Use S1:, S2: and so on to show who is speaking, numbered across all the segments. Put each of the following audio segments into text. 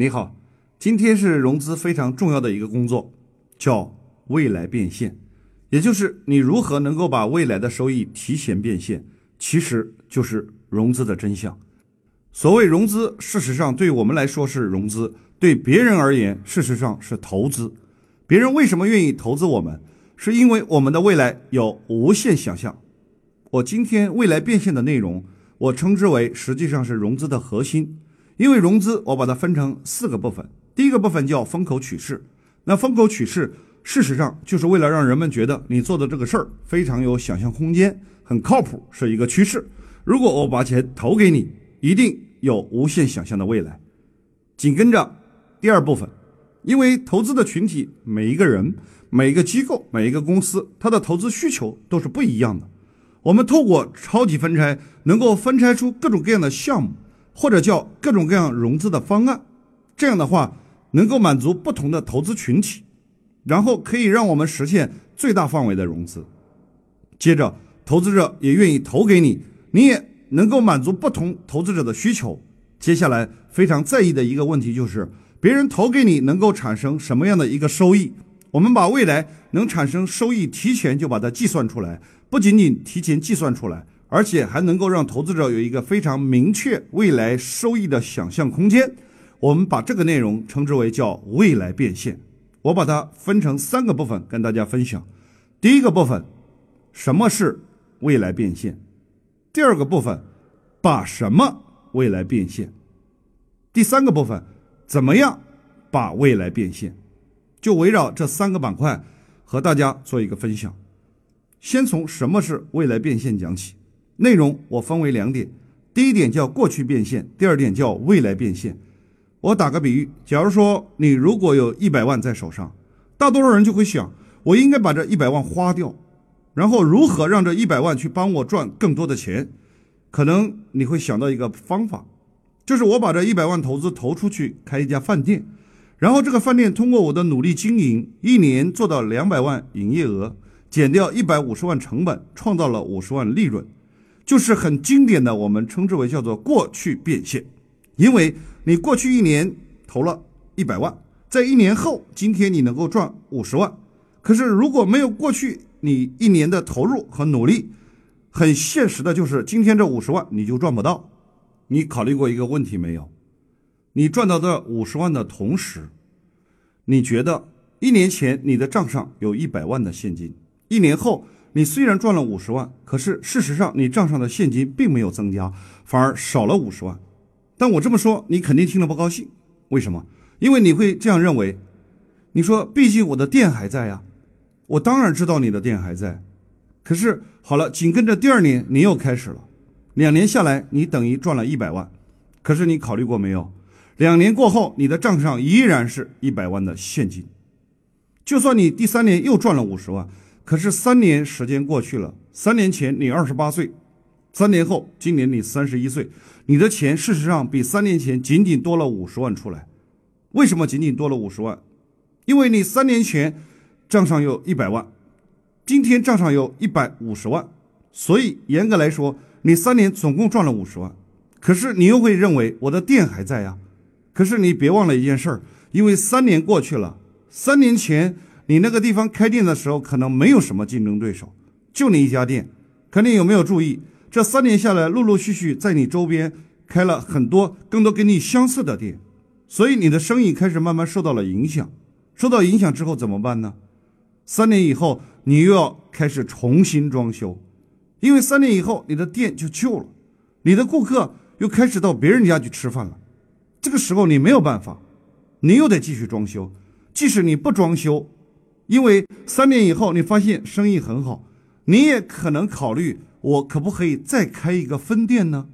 S1: 你好，今天是融资非常重要的一个工作，叫未来变现，也就是你如何能够把未来的收益提前变现，其实就是融资的真相。所谓融资，事实上对我们来说是融资，对别人而言，事实上是投资。别人为什么愿意投资我们？是因为我们的未来有无限想象。我今天未来变现的内容，我称之为实际上是融资的核心。因为融资，我把它分成四个部分。第一个部分叫风口取势，那风口取势，事实上就是为了让人们觉得你做的这个事儿非常有想象空间，很靠谱，是一个趋势。如果我把钱投给你，一定有无限想象的未来。紧跟着第二部分，因为投资的群体，每一个人、每一个机构、每一个公司，它的投资需求都是不一样的。我们透过超级分拆，能够分拆出各种各样的项目。或者叫各种各样融资的方案，这样的话能够满足不同的投资群体，然后可以让我们实现最大范围的融资。接着，投资者也愿意投给你，你也能够满足不同投资者的需求。接下来非常在意的一个问题就是，别人投给你能够产生什么样的一个收益？我们把未来能产生收益提前就把它计算出来，不仅仅提前计算出来。而且还能够让投资者有一个非常明确未来收益的想象空间。我们把这个内容称之为叫未来变现。我把它分成三个部分跟大家分享。第一个部分，什么是未来变现？第二个部分，把什么未来变现？第三个部分，怎么样把未来变现？就围绕这三个板块和大家做一个分享。先从什么是未来变现讲起。内容我分为两点，第一点叫过去变现，第二点叫未来变现。我打个比喻，假如说你如果有一百万在手上，大多数人就会想，我应该把这一百万花掉，然后如何让这一百万去帮我赚更多的钱？可能你会想到一个方法，就是我把这一百万投资投出去开一家饭店，然后这个饭店通过我的努力经营，一年做到两百万营业额，减掉一百五十万成本，创造了五十万利润。就是很经典的，我们称之为叫做过去变现，因为你过去一年投了一百万，在一年后，今天你能够赚五十万。可是如果没有过去你一年的投入和努力，很现实的就是今天这五十万你就赚不到。你考虑过一个问题没有？你赚到这五十万的同时，你觉得一年前你的账上有一百万的现金，一年后？你虽然赚了五十万，可是事实上你账上的现金并没有增加，反而少了五十万。但我这么说，你肯定听了不高兴。为什么？因为你会这样认为。你说，毕竟我的店还在呀。我当然知道你的店还在。可是好了，紧跟着第二年你又开始了，两年下来你等于赚了一百万。可是你考虑过没有？两年过后，你的账上依然是一百万的现金。就算你第三年又赚了五十万。可是三年时间过去了，三年前你二十八岁，三年后今年你三十一岁，你的钱事实上比三年前仅仅多了五十万出来。为什么仅仅多了五十万？因为你三年前账上有一百万，今天账上有一百五十万，所以严格来说，你三年总共赚了五十万。可是你又会认为我的店还在呀？可是你别忘了一件事儿，因为三年过去了，三年前。你那个地方开店的时候，可能没有什么竞争对手，就你一家店。可你有没有注意，这三年下来，陆陆续续在你周边开了很多更多跟你相似的店，所以你的生意开始慢慢受到了影响。受到影响之后怎么办呢？三年以后，你又要开始重新装修，因为三年以后你的店就旧了，你的顾客又开始到别人家去吃饭了。这个时候你没有办法，你又得继续装修。即使你不装修，因为三年以后你发现生意很好，你也可能考虑我可不可以再开一个分店呢？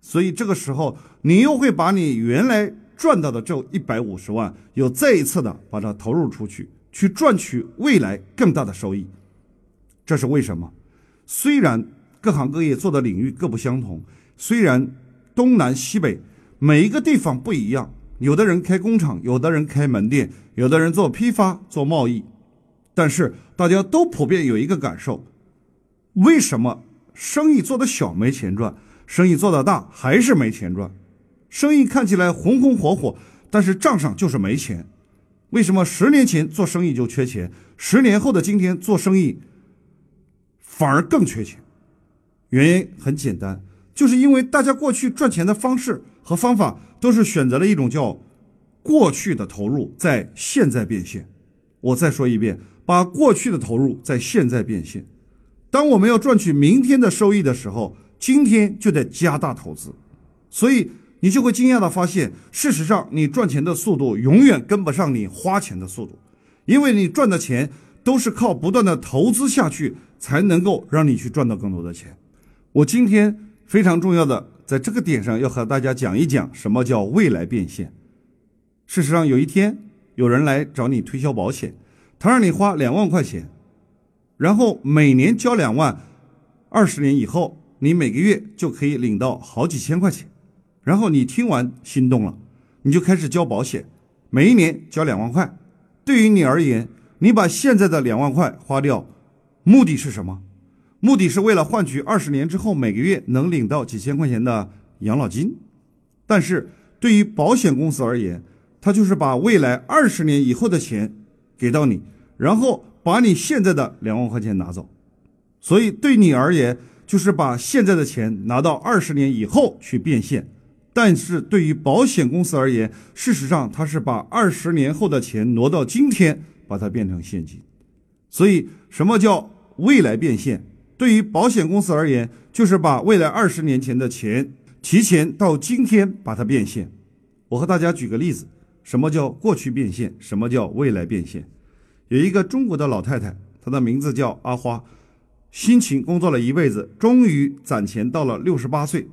S1: 所以这个时候你又会把你原来赚到的这一百五十万，又再一次的把它投入出去，去赚取未来更大的收益。这是为什么？虽然各行各业做的领域各不相同，虽然东南西北每一个地方不一样。有的人开工厂，有的人开门店，有的人做批发、做贸易，但是大家都普遍有一个感受：为什么生意做的小没钱赚，生意做的大还是没钱赚？生意看起来红红火火，但是账上就是没钱。为什么十年前做生意就缺钱，十年后的今天做生意反而更缺钱？原因很简单，就是因为大家过去赚钱的方式和方法都是选择了一种叫过去的投入在现在变现。我再说一遍，把过去的投入在现在变现。当我们要赚取明天的收益的时候，今天就得加大投资。所以你就会惊讶的发现，事实上你赚钱的速度永远跟不上你花钱的速度，因为你赚的钱都是靠不断的投资下去才能够让你去赚到更多的钱。我今天非常重要的在这个点上要和大家讲一讲什么叫未来变现。事实上，有一天有人来找你推销保险，他让你花两万块钱，然后每年交两万，二十年以后你每个月就可以领到好几千块钱。然后你听完心动了，你就开始交保险，每一年交两万块。对于你而言，你把现在的两万块花掉，目的是什么？目的是为了换取二十年之后每个月能领到几千块钱的养老金，但是对于保险公司而言，它就是把未来二十年以后的钱给到你，然后把你现在的两万块钱拿走，所以对你而言就是把现在的钱拿到二十年以后去变现，但是对于保险公司而言，事实上它是把二十年后的钱挪到今天，把它变成现金，所以什么叫未来变现？对于保险公司而言，就是把未来二十年前的钱提前到今天把它变现。我和大家举个例子，什么叫过去变现？什么叫未来变现？有一个中国的老太太，她的名字叫阿花，辛勤工作了一辈子，终于攒钱到了六十八岁。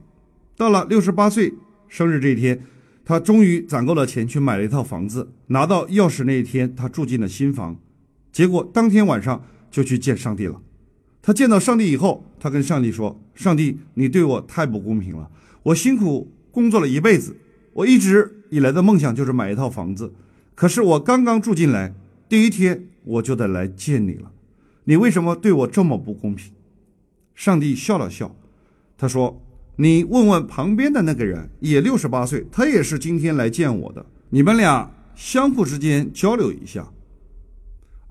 S1: 到了六十八岁生日这一天，她终于攒够了钱去买了一套房子。拿到钥匙那一天，她住进了新房。结果当天晚上就去见上帝了。他见到上帝以后，他跟上帝说：“上帝，你对我太不公平了！我辛苦工作了一辈子，我一直以来的梦想就是买一套房子。可是我刚刚住进来，第一天我就得来见你了。你为什么对我这么不公平？”上帝笑了笑，他说：“你问问旁边的那个人，也六十八岁，他也是今天来见我的。你们俩相互之间交流一下。”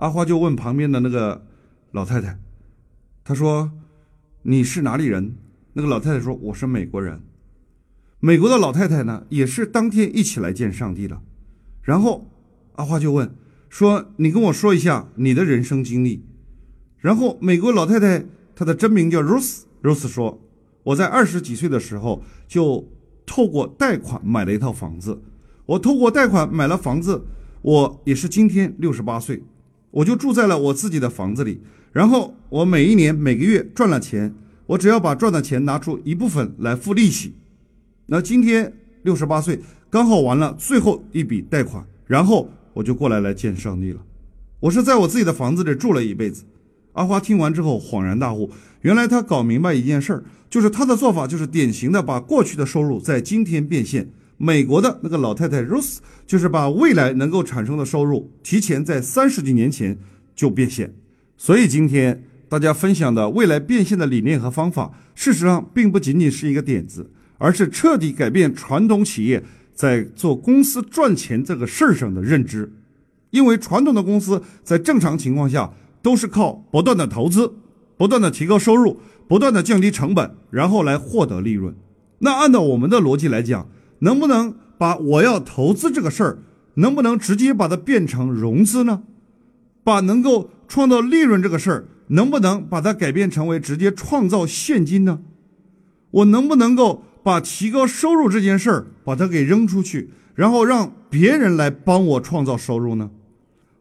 S1: 阿花就问旁边的那个老太太。他说：“你是哪里人？”那个老太太说：“我是美国人。”美国的老太太呢，也是当天一起来见上帝的。然后阿花就问说：“你跟我说一下你的人生经历。”然后美国老太太她的真名叫 Rose，Rose 说：“我在二十几岁的时候就透过贷款买了一套房子。我透过贷款买了房子，我也是今天六十八岁，我就住在了我自己的房子里。”然后我每一年每个月赚了钱，我只要把赚的钱拿出一部分来付利息。那今天六十八岁，刚好完了最后一笔贷款，然后我就过来来见上帝了。我是在我自己的房子里住了一辈子。阿花听完之后恍然大悟，原来他搞明白一件事儿，就是他的做法就是典型的把过去的收入在今天变现。美国的那个老太太 Rose 就是把未来能够产生的收入提前在三十几年前就变现。所以今天大家分享的未来变现的理念和方法，事实上并不仅仅是一个点子，而是彻底改变传统企业在做公司赚钱这个事儿上的认知。因为传统的公司在正常情况下都是靠不断的投资、不断的提高收入、不断的降低成本，然后来获得利润。那按照我们的逻辑来讲，能不能把我要投资这个事儿，能不能直接把它变成融资呢？把能够创造利润这个事儿，能不能把它改变成为直接创造现金呢？我能不能够把提高收入这件事儿，把它给扔出去，然后让别人来帮我创造收入呢？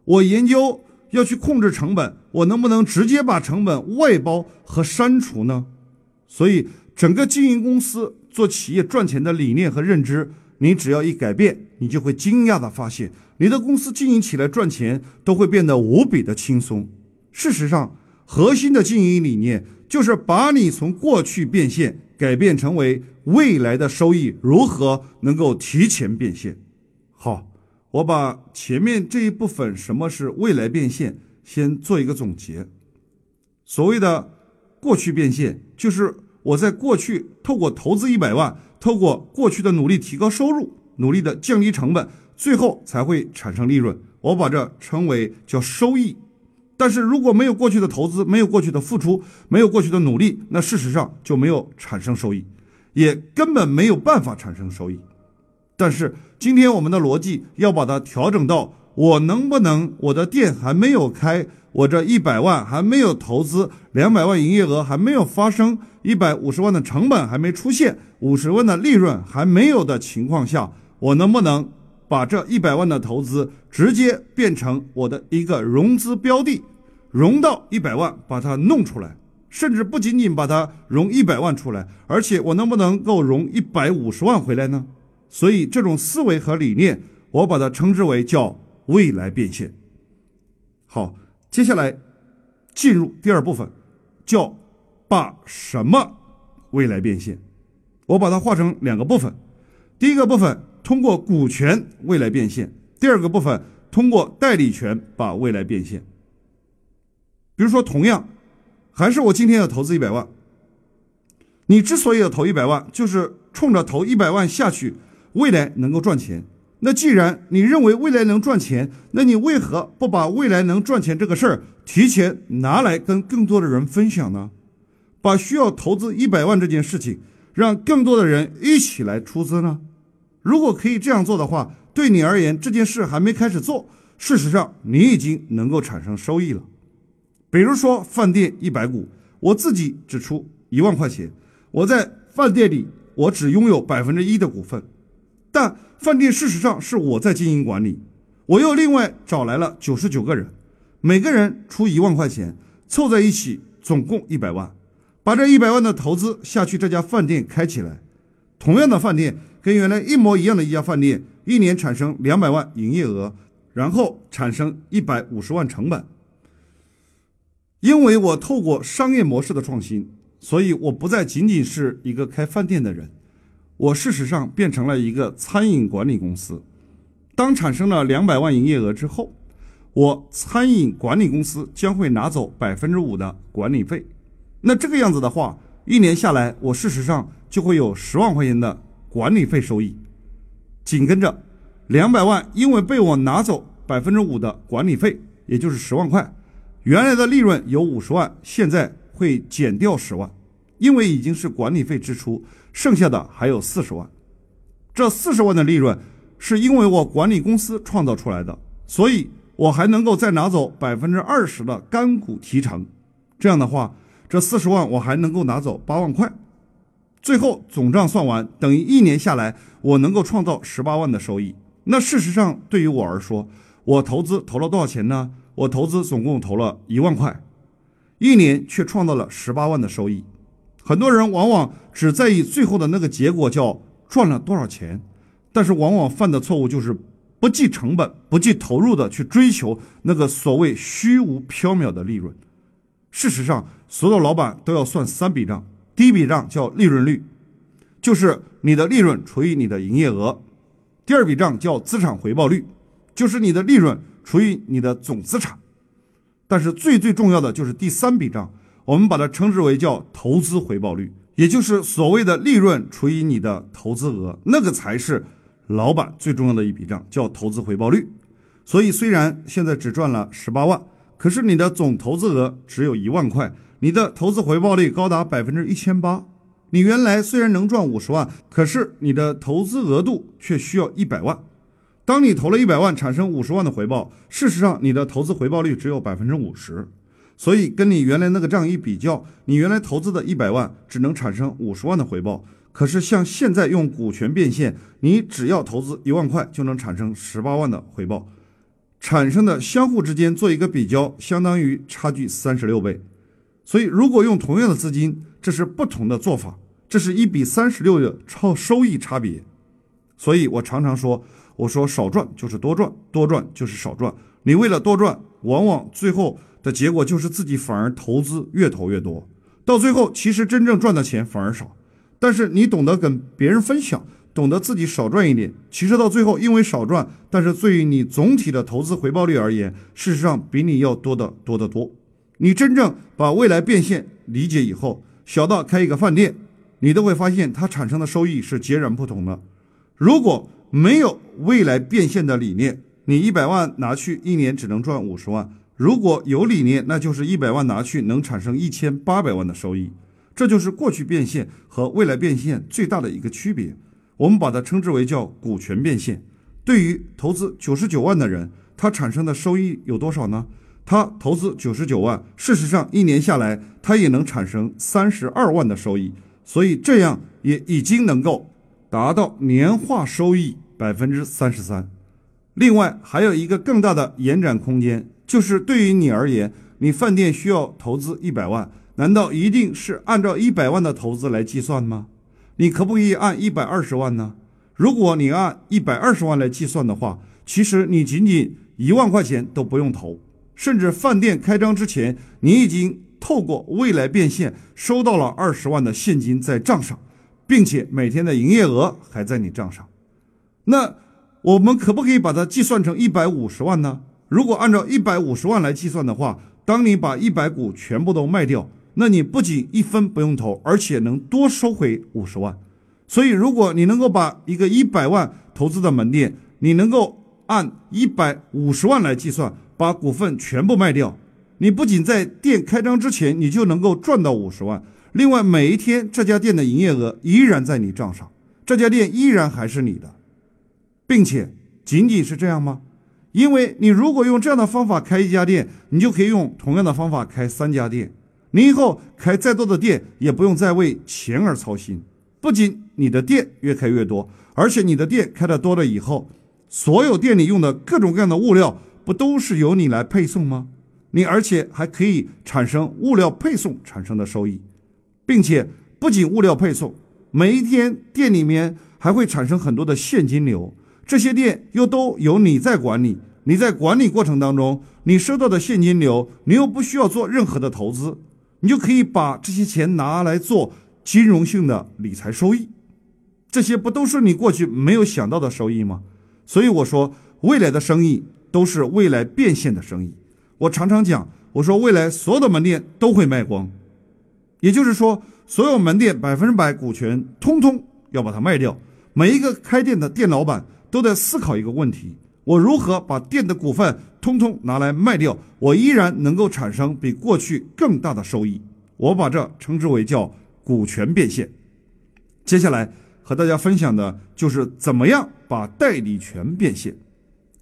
S1: 我研究要去控制成本，我能不能直接把成本外包和删除呢？所以，整个经营公司、做企业赚钱的理念和认知，你只要一改变，你就会惊讶的发现。你的公司经营起来赚钱都会变得无比的轻松。事实上，核心的经营理念就是把你从过去变现改变成为未来的收益如何能够提前变现。好，我把前面这一部分什么是未来变现先做一个总结。所谓的过去变现，就是我在过去透过投资一百万，透过过去的努力提高收入，努力的降低成本。最后才会产生利润。我把这称为叫收益。但是如果没有过去的投资，没有过去的付出，没有过去的努力，那事实上就没有产生收益，也根本没有办法产生收益。但是今天我们的逻辑要把它调整到：我能不能我的店还没有开，我这一百万还没有投资，两百万营业额还没有发生，一百五十万的成本还没出现，五十万的利润还没有的情况下，我能不能把这一百万的投资直接变成我的一个融资标的？融到一百万，把它弄出来，甚至不仅仅把它融一百万出来，而且我能不能够融一百五十万回来呢？所以这种思维和理念，我把它称之为叫未来变现。好，接下来进入第二部分，叫把什么未来变现？我把它划成两个部分，第一个部分通过股权未来变现，第二个部分通过代理权把未来变现。比如说，同样，还是我今天要投资一百万。你之所以要投一百万，就是冲着投一百万下去，未来能够赚钱。那既然你认为未来能赚钱，那你为何不把未来能赚钱这个事儿提前拿来跟更多的人分享呢？把需要投资一百万这件事情，让更多的人一起来出资呢？如果可以这样做的话，对你而言，这件事还没开始做，事实上你已经能够产生收益了。比如说饭店一百股，我自己只出一万块钱，我在饭店里我只拥有百分之一的股份，但饭店事实上是我在经营管理，我又另外找来了九十九个人，每个人出一万块钱，凑在一起总共一百万，把这一百万的投资下去，这家饭店开起来，同样的饭店跟原来一模一样的一家饭店，一年产生两百万营业额，然后产生一百五十万成本。因为我透过商业模式的创新，所以我不再仅仅是一个开饭店的人，我事实上变成了一个餐饮管理公司。当产生了两百万营业额之后，我餐饮管理公司将会拿走百分之五的管理费。那这个样子的话，一年下来，我事实上就会有十万块钱的管理费收益。紧跟着，两百万因为被我拿走百分之五的管理费，也就是十万块。原来的利润有五十万，现在会减掉十万，因为已经是管理费支出，剩下的还有四十万。这四十万的利润是因为我管理公司创造出来的，所以我还能够再拿走百分之二十的干股提成。这样的话，这四十万我还能够拿走八万块，最后总账算完，等于一年下来我能够创造十八万的收益。那事实上对于我而说，我投资投了多少钱呢？我投资总共投了一万块，一年却创造了十八万的收益。很多人往往只在意最后的那个结果，叫赚了多少钱，但是往往犯的错误就是不计成本、不计投入的去追求那个所谓虚无缥缈的利润。事实上，所有老板都要算三笔账：第一笔账叫利润率，就是你的利润除以你的营业额；第二笔账叫资产回报率，就是你的利润。除以你的总资产，但是最最重要的就是第三笔账，我们把它称之为叫投资回报率，也就是所谓的利润除以你的投资额，那个才是老板最重要的一笔账，叫投资回报率。所以虽然现在只赚了十八万，可是你的总投资额只有一万块，你的投资回报率高达百分之一千八。你原来虽然能赚五十万，可是你的投资额度却需要一百万。当你投了一百万，产生五十万的回报，事实上你的投资回报率只有百分之五十，所以跟你原来那个账一比较，你原来投资的一百万只能产生五十万的回报，可是像现在用股权变现，你只要投资一万块就能产生十八万的回报，产生的相互之间做一个比较，相当于差距三十六倍，所以如果用同样的资金，这是不同的做法，这是一比三十六的超收益差别，所以我常常说。我说少赚就是多赚，多赚就是少赚。你为了多赚，往往最后的结果就是自己反而投资越投越多，到最后其实真正赚的钱反而少。但是你懂得跟别人分享，懂得自己少赚一点，其实到最后因为少赚，但是对于你总体的投资回报率而言，事实上比你要多的多得多。你真正把未来变现理解以后，小到开一个饭店，你都会发现它产生的收益是截然不同的。如果没有未来变现的理念，你一百万拿去一年只能赚五十万；如果有理念，那就是一百万拿去能产生一千八百万的收益。这就是过去变现和未来变现最大的一个区别。我们把它称之为叫股权变现。对于投资九十九万的人，他产生的收益有多少呢？他投资九十九万，事实上一年下来，他也能产生三十二万的收益。所以这样也已经能够达到年化收益百分之三十三。另外还有一个更大的延展空间，就是对于你而言，你饭店需要投资一百万，难道一定是按照一百万的投资来计算吗？你可不可以按一百二十万呢？如果你按一百二十万来计算的话，其实你仅仅一万块钱都不用投，甚至饭店开张之前，你已经透过未来变现收到了二十万的现金在账上，并且每天的营业额还在你账上。那我们可不可以把它计算成一百五十万呢？如果按照一百五十万来计算的话，当你把一百股全部都卖掉。那你不仅一分不用投，而且能多收回五十万。所以，如果你能够把一个一百万投资的门店，你能够按一百五十万来计算，把股份全部卖掉，你不仅在店开张之前你就能够赚到五十万，另外每一天这家店的营业额依然在你账上，这家店依然还是你的，并且仅仅是这样吗？因为你如果用这样的方法开一家店，你就可以用同样的方法开三家店。你以后开再多的店，也不用再为钱而操心。不仅你的店越开越多，而且你的店开的多了以后，所有店里用的各种各样的物料，不都是由你来配送吗？你而且还可以产生物料配送产生的收益，并且不仅物料配送，每一天店里面还会产生很多的现金流，这些店又都由你在管理。你在管理过程当中，你收到的现金流，你又不需要做任何的投资。你就可以把这些钱拿来做金融性的理财收益，这些不都是你过去没有想到的收益吗？所以我说，未来的生意都是未来变现的生意。我常常讲，我说未来所有的门店都会卖光，也就是说，所有门店百分之百股权通通要把它卖掉。每一个开店的店老板都在思考一个问题。我如何把店的股份通通拿来卖掉，我依然能够产生比过去更大的收益。我把这称之为叫股权变现。接下来和大家分享的就是怎么样把代理权变现。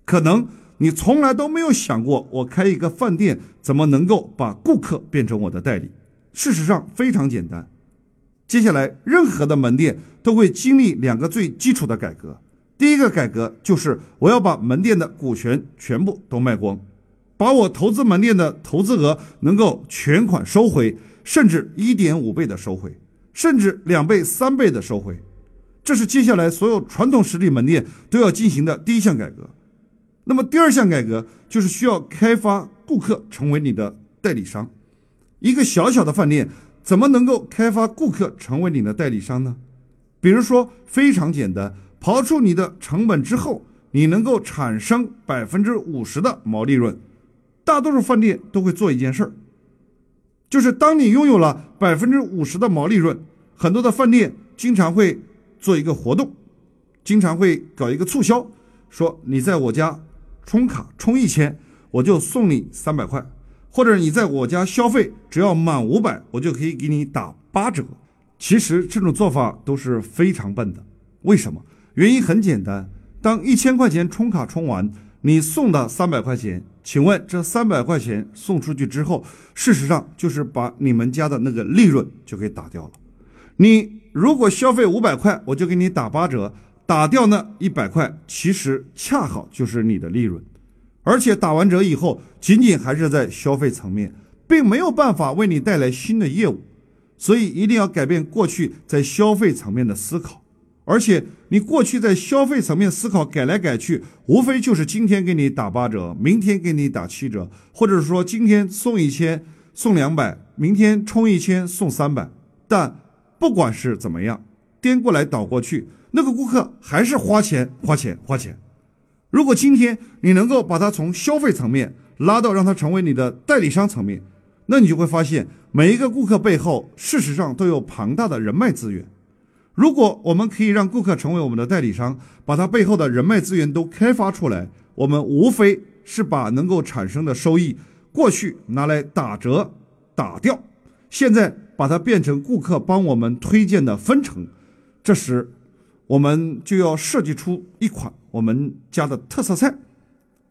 S1: 可能你从来都没有想过，我开一个饭店怎么能够把顾客变成我的代理？事实上非常简单。接下来任何的门店都会经历两个最基础的改革。第一个改革就是我要把门店的股权全部都卖光，把我投资门店的投资额能够全款收回，甚至一点五倍的收回，甚至两倍、三倍的收回。这是接下来所有传统实体门店都要进行的第一项改革。那么第二项改革就是需要开发顾客成为你的代理商。一个小小的饭店怎么能够开发顾客成为你的代理商呢？比如说非常简单。刨出你的成本之后，你能够产生百分之五十的毛利润。大多数饭店都会做一件事儿，就是当你拥有了百分之五十的毛利润，很多的饭店经常会做一个活动，经常会搞一个促销，说你在我家充卡充一千，我就送你三百块；或者你在我家消费只要满五百，我就可以给你打八折。其实这种做法都是非常笨的，为什么？原因很简单，当一千块钱充卡充完，你送的三百块钱，请问这三百块钱送出去之后，事实上就是把你们家的那个利润就给打掉了。你如果消费五百块，我就给你打八折，打掉那一百块，其实恰好就是你的利润，而且打完折以后，仅仅还是在消费层面，并没有办法为你带来新的业务，所以一定要改变过去在消费层面的思考。而且你过去在消费层面思考改来改去，无非就是今天给你打八折，明天给你打七折，或者是说今天送一千送两百，明天充一千送三百。但不管是怎么样，颠过来倒过去，那个顾客还是花钱花钱花钱。如果今天你能够把他从消费层面拉到让他成为你的代理商层面，那你就会发现每一个顾客背后事实上都有庞大的人脉资源。如果我们可以让顾客成为我们的代理商，把他背后的人脉资源都开发出来，我们无非是把能够产生的收益，过去拿来打折打掉，现在把它变成顾客帮我们推荐的分成。这时，我们就要设计出一款我们家的特色菜，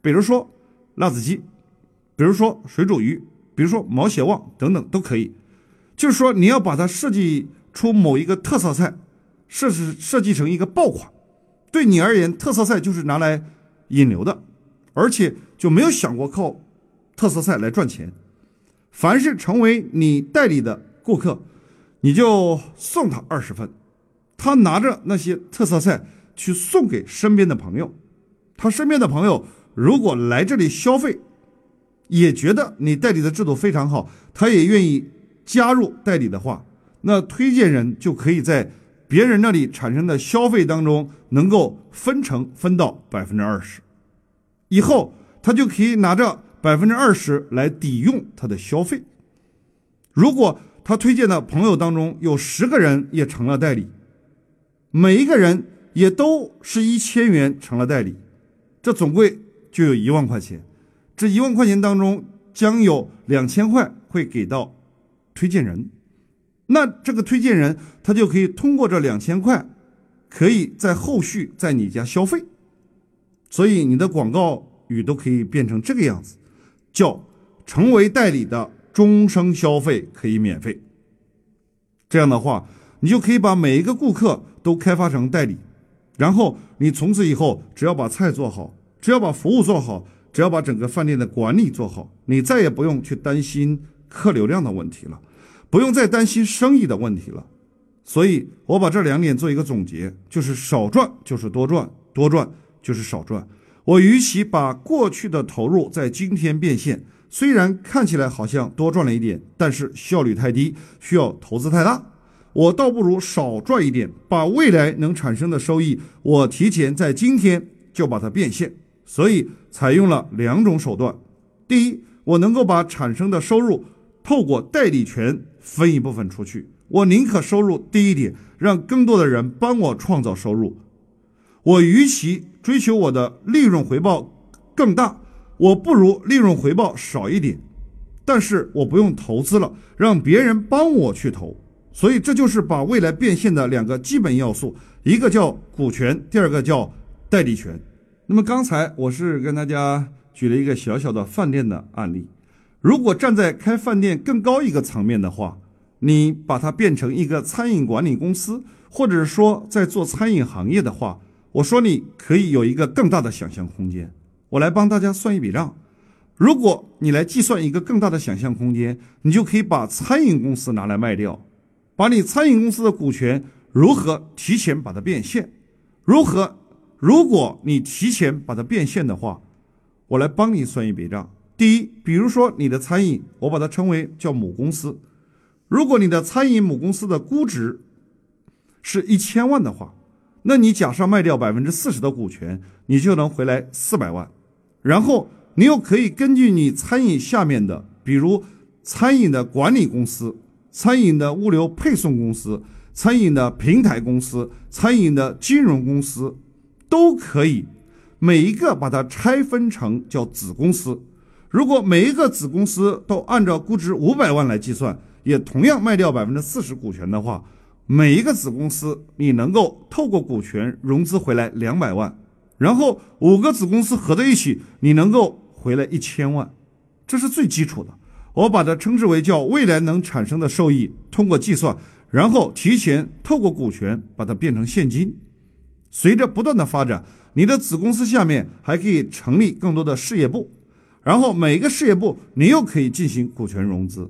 S1: 比如说辣子鸡，比如说水煮鱼，比如说毛血旺等等都可以。就是说，你要把它设计出某一个特色菜。设置设计成一个爆款，对你而言，特色菜就是拿来引流的，而且就没有想过靠特色菜来赚钱。凡是成为你代理的顾客，你就送他二十份，他拿着那些特色菜去送给身边的朋友，他身边的朋友如果来这里消费，也觉得你代理的制度非常好，他也愿意加入代理的话，那推荐人就可以在。别人那里产生的消费当中，能够分成分到百分之二十，以后他就可以拿着百分之二十来抵用他的消费。如果他推荐的朋友当中有十个人也成了代理，每一个人也都是一千元成了代理，这总归就有一万块钱。这一万块钱当中，将有两千块会给到推荐人。那这个推荐人他就可以通过这两千块，可以在后续在你家消费，所以你的广告语都可以变成这个样子，叫成为代理的终生消费可以免费。这样的话，你就可以把每一个顾客都开发成代理，然后你从此以后只要把菜做好，只要把服务做好，只要把整个饭店的管理做好，你再也不用去担心客流量的问题了。不用再担心生意的问题了，所以我把这两点做一个总结，就是少赚就是多赚，多赚就是少赚。我与其把过去的投入在今天变现，虽然看起来好像多赚了一点，但是效率太低，需要投资太大，我倒不如少赚一点，把未来能产生的收益，我提前在今天就把它变现。所以采用了两种手段，第一，我能够把产生的收入透过代理权。分一部分出去，我宁可收入低一点，让更多的人帮我创造收入。我与其追求我的利润回报更大，我不如利润回报少一点，但是我不用投资了，让别人帮我去投。所以这就是把未来变现的两个基本要素，一个叫股权，第二个叫代理权。那么刚才我是跟大家举了一个小小的饭店的案例。如果站在开饭店更高一个层面的话，你把它变成一个餐饮管理公司，或者说在做餐饮行业的话，我说你可以有一个更大的想象空间。我来帮大家算一笔账，如果你来计算一个更大的想象空间，你就可以把餐饮公司拿来卖掉，把你餐饮公司的股权如何提前把它变现？如何？如果你提前把它变现的话，我来帮你算一笔账。第一，比如说你的餐饮，我把它称为叫母公司。如果你的餐饮母公司的估值是一千万的话，那你假设卖掉百分之四十的股权，你就能回来四百万。然后你又可以根据你餐饮下面的，比如餐饮的管理公司、餐饮的物流配送公司、餐饮的平台公司、餐饮的金融公司，都可以每一个把它拆分成叫子公司。如果每一个子公司都按照估值五百万来计算，也同样卖掉百分之四十股权的话，每一个子公司你能够透过股权融资回来两百万，然后五个子公司合在一起，你能够回来一千万，这是最基础的。我把它称之为叫未来能产生的收益，通过计算，然后提前透过股权把它变成现金。随着不断的发展，你的子公司下面还可以成立更多的事业部。然后每一个事业部，你又可以进行股权融资，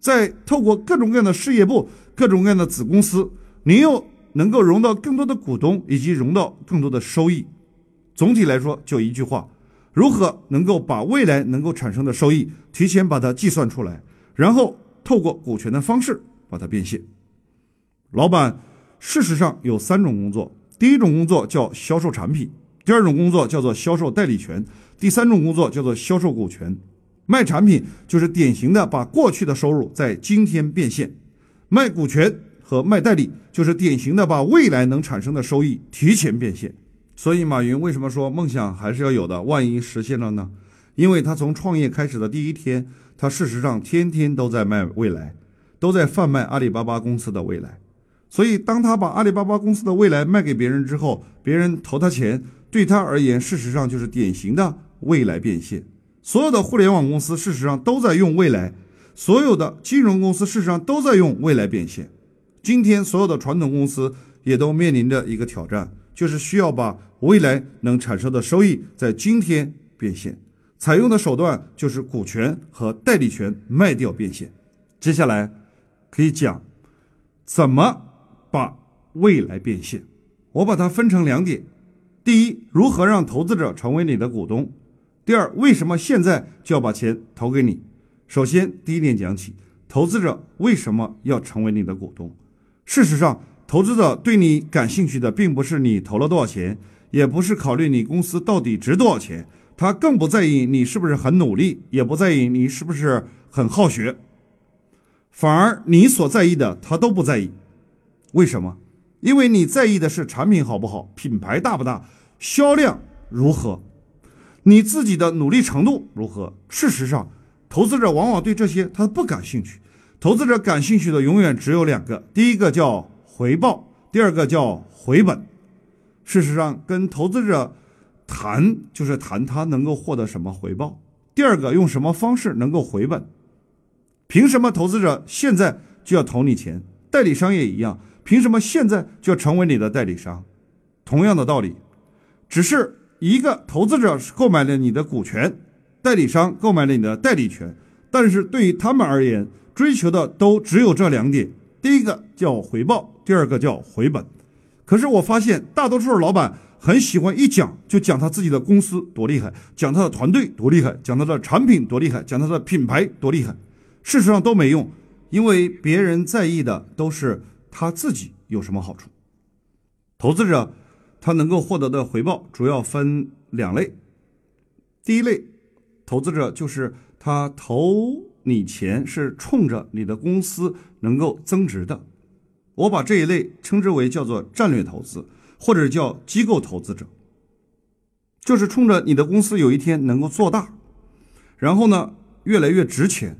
S1: 再透过各种各样的事业部、各种各样的子公司，你又能够融到更多的股东，以及融到更多的收益。总体来说，就一句话：如何能够把未来能够产生的收益提前把它计算出来，然后透过股权的方式把它变现。老板，事实上有三种工作：第一种工作叫销售产品，第二种工作叫做销售代理权。第三种工作叫做销售股权，卖产品就是典型的把过去的收入在今天变现，卖股权和卖代理，就是典型的把未来能产生的收益提前变现。所以，马云为什么说梦想还是要有的？万一实现了呢？因为他从创业开始的第一天，他事实上天天都在卖未来，都在贩卖阿里巴巴公司的未来。所以，当他把阿里巴巴公司的未来卖给别人之后，别人投他钱，对他而言，事实上就是典型的未来变现。所有的互联网公司事实上都在用未来，所有的金融公司事实上都在用未来变现。今天，所有的传统公司也都面临着一个挑战，就是需要把未来能产生的收益在今天变现，采用的手段就是股权和代理权卖掉变现。接下来可以讲怎么。把未来变现，我把它分成两点：第一，如何让投资者成为你的股东；第二，为什么现在就要把钱投给你？首先，第一点讲起，投资者为什么要成为你的股东？事实上，投资者对你感兴趣的并不是你投了多少钱，也不是考虑你公司到底值多少钱，他更不在意你是不是很努力，也不在意你是不是很好学，反而你所在意的他都不在意。为什么？因为你在意的是产品好不好，品牌大不大，销量如何，你自己的努力程度如何。事实上，投资者往往对这些他不感兴趣。投资者感兴趣的永远只有两个：第一个叫回报，第二个叫回本。事实上，跟投资者谈就是谈他能够获得什么回报，第二个用什么方式能够回本。凭什么投资者现在就要投你钱？代理商也一样。凭什么现在就要成为你的代理商？同样的道理，只是一个投资者购买了你的股权，代理商购买了你的代理权。但是对于他们而言，追求的都只有这两点：第一个叫回报，第二个叫回本。可是我发现，大多数老板很喜欢一讲就讲他自己的公司多厉害，讲他的团队多厉害，讲他的产品多厉害，讲他的品牌多厉害。事实上都没用，因为别人在意的都是。他自己有什么好处？投资者他能够获得的回报主要分两类。第一类投资者就是他投你钱是冲着你的公司能够增值的，我把这一类称之为叫做战略投资，或者叫机构投资者，就是冲着你的公司有一天能够做大，然后呢越来越值钱。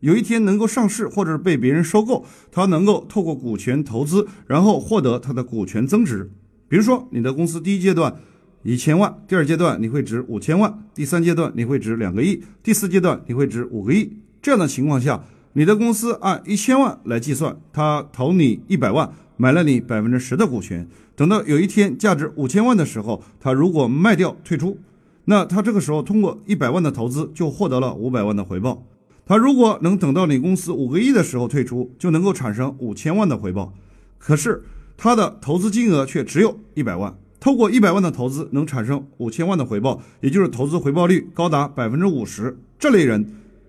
S1: 有一天能够上市，或者是被别人收购，他能够透过股权投资，然后获得他的股权增值。比如说，你的公司第一阶段一千万，第二阶段你会值五千万，第三阶段你会值两个亿，第四阶段你会值五个亿。这样的情况下，你的公司按一千万来计算，他投你一百万，买了你百分之十的股权。等到有一天价值五千万的时候，他如果卖掉退出，那他这个时候通过一百万的投资就获得了五百万的回报。他如果能等到你公司五个亿的时候退出，就能够产生五千万的回报。可是他的投资金额却只有一百万，透过一百万的投资能产生五千万的回报，也就是投资回报率高达百分之五十。这类人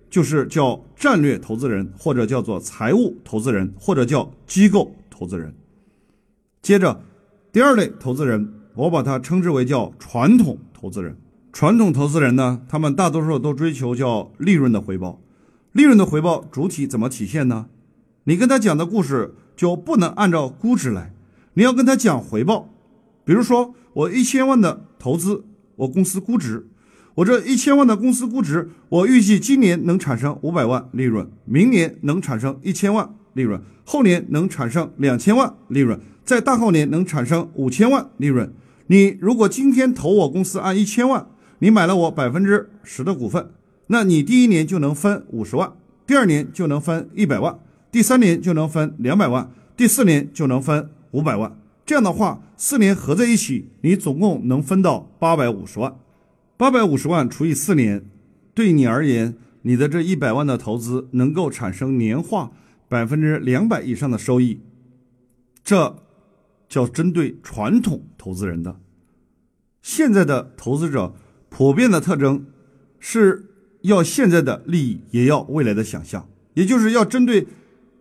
S1: 就是叫战略投资人，或者叫做财务投资人，或者叫机构投资人。接着，第二类投资人，我把它称之为叫传统投资人。传统投资人呢，他们大多数都追求叫利润的回报。利润的回报主体怎么体现呢？你跟他讲的故事就不能按照估值来，你要跟他讲回报。比如说，我一千万的投资，我公司估值，我这一千万的公司估值，我预计今年能产生五百万利润，明年能产生一千万利润，后年能产生两千万利润，在大后年能产生五千万利润。你如果今天投我公司按一千万，你买了我百分之十的股份。那你第一年就能分五十万，第二年就能分一百万，第三年就能分两百万，第四年就能分五百万。这样的话，四年合在一起，你总共能分到八百五十万。八百五十万除以四年，对你而言，你的这一百万的投资能够产生年化百分之两百以上的收益。这叫针对传统投资人的。现在的投资者普遍的特征是。要现在的利益，也要未来的想象，也就是要针对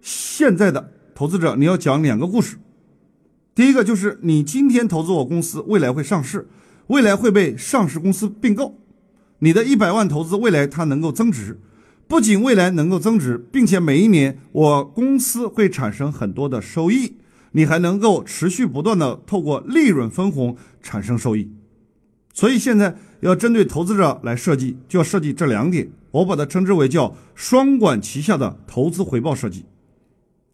S1: 现在的投资者，你要讲两个故事。第一个就是你今天投资我公司，未来会上市，未来会被上市公司并购，你的一百万投资未来它能够增值，不仅未来能够增值，并且每一年我公司会产生很多的收益，你还能够持续不断的透过利润分红产生收益。所以现在要针对投资者来设计，就要设计这两点，我把它称之为叫双管齐下的投资回报设计。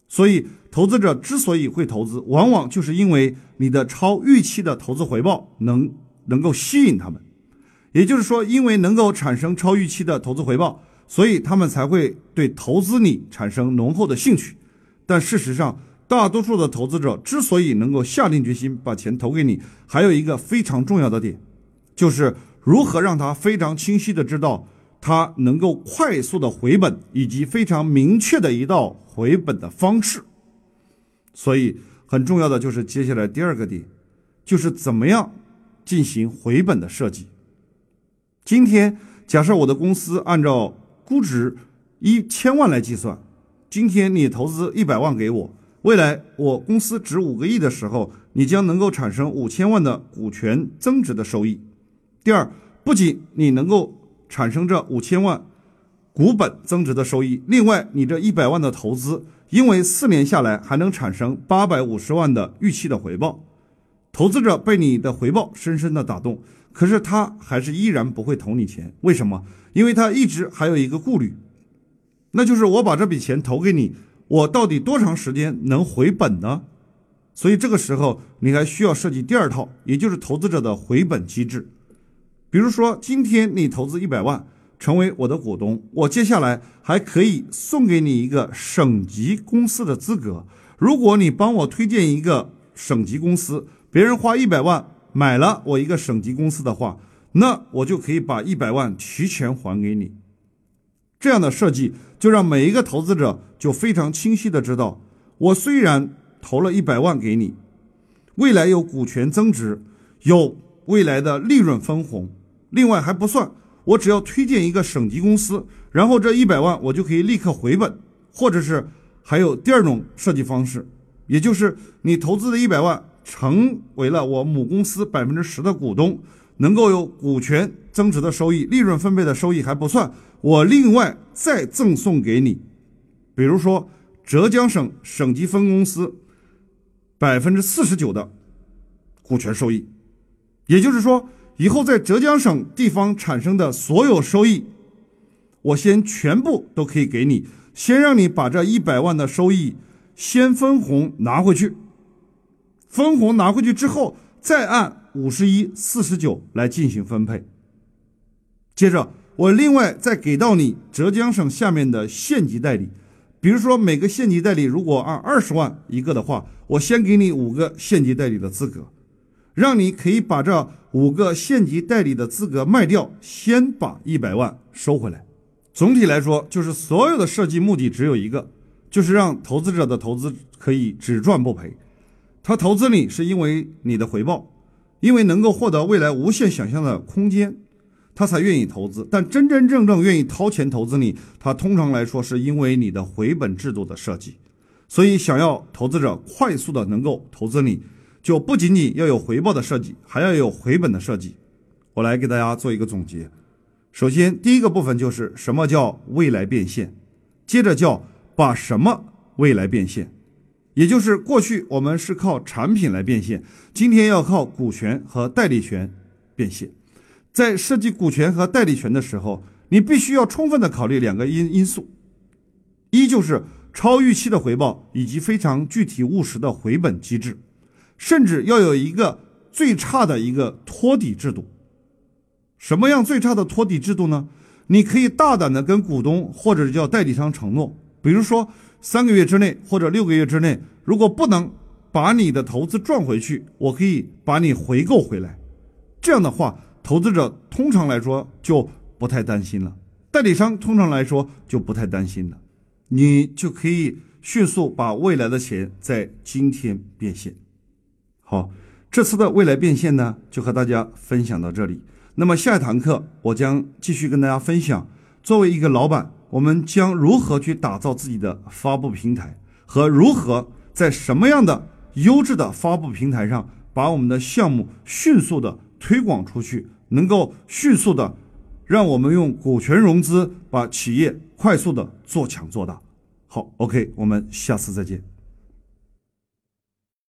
S1: 所以，投资者之所以会投资，往往就是因为你的超预期的投资回报能能够吸引他们。也就是说，因为能够产生超预期的投资回报，所以他们才会对投资你产生浓厚的兴趣。但事实上，大多数的投资者之所以能够下定决心把钱投给你，还有一个非常重要的点，就是如何让他非常清晰的知道。他能够快速的回本，以及非常明确的一道回本的方式。所以很重要的就是接下来第二个点，就是怎么样进行回本的设计。今天假设我的公司按照估值一千万来计算，今天你投资一百万给我，未来我公司值五个亿的时候，你将能够产生五千万的股权增值的收益。第二，不仅你能够产生这五千万股本增值的收益，另外你这一百万的投资，因为四年下来还能产生八百五十万的预期的回报，投资者被你的回报深深的打动，可是他还是依然不会投你钱，为什么？因为他一直还有一个顾虑，那就是我把这笔钱投给你，我到底多长时间能回本呢？所以这个时候你还需要设计第二套，也就是投资者的回本机制。比如说，今天你投资一百万成为我的股东，我接下来还可以送给你一个省级公司的资格。如果你帮我推荐一个省级公司，别人花一百万买了我一个省级公司的话，那我就可以把一百万提前还给你。这样的设计就让每一个投资者就非常清晰的知道，我虽然投了一百万给你，未来有股权增值，有未来的利润分红。另外还不算，我只要推荐一个省级公司，然后这一百万我就可以立刻回本，或者是还有第二种设计方式，也就是你投资的一百万成为了我母公司百分之十的股东，能够有股权增值的收益，利润分配的收益还不算，我另外再赠送给你，比如说浙江省省级分公司百分之四十九的股权收益，也就是说。以后在浙江省地方产生的所有收益，我先全部都可以给你，先让你把这一百万的收益先分红拿回去，分红拿回去之后，再按五十一四十九来进行分配。接着，我另外再给到你浙江省下面的县级代理，比如说每个县级代理如果按二十万一个的话，我先给你五个县级代理的资格。让你可以把这五个县级代理的资格卖掉，先把一百万收回来。总体来说，就是所有的设计目的只有一个，就是让投资者的投资可以只赚不赔。他投资你是因为你的回报，因为能够获得未来无限想象的空间，他才愿意投资。但真真正正愿意掏钱投资你，他通常来说是因为你的回本制度的设计。所以，想要投资者快速的能够投资你。就不仅仅要有回报的设计，还要有回本的设计。我来给大家做一个总结。首先，第一个部分就是什么叫未来变现，接着叫把什么未来变现，也就是过去我们是靠产品来变现，今天要靠股权和代理权变现。在设计股权和代理权的时候，你必须要充分的考虑两个因因素，一就是超预期的回报，以及非常具体务实的回本机制。甚至要有一个最差的一个托底制度。什么样最差的托底制度呢？你可以大胆的跟股东或者叫代理商承诺，比如说三个月之内或者六个月之内，如果不能把你的投资赚回去，我可以把你回购回来。这样的话，投资者通常来说就不太担心了，代理商通常来说就不太担心了，你就可以迅速把未来的钱在今天变现。好，这次的未来变现呢，就和大家分享到这里。那么下一堂课，我将继续跟大家分享，作为一个老板，我们将如何去打造自己的发布平台，和如何在什么样的优质的发布平台上，把我们的项目迅速的推广出去，能够迅速的让我们用股权融资把企业快速的做强做大。好，OK，我们下次再见。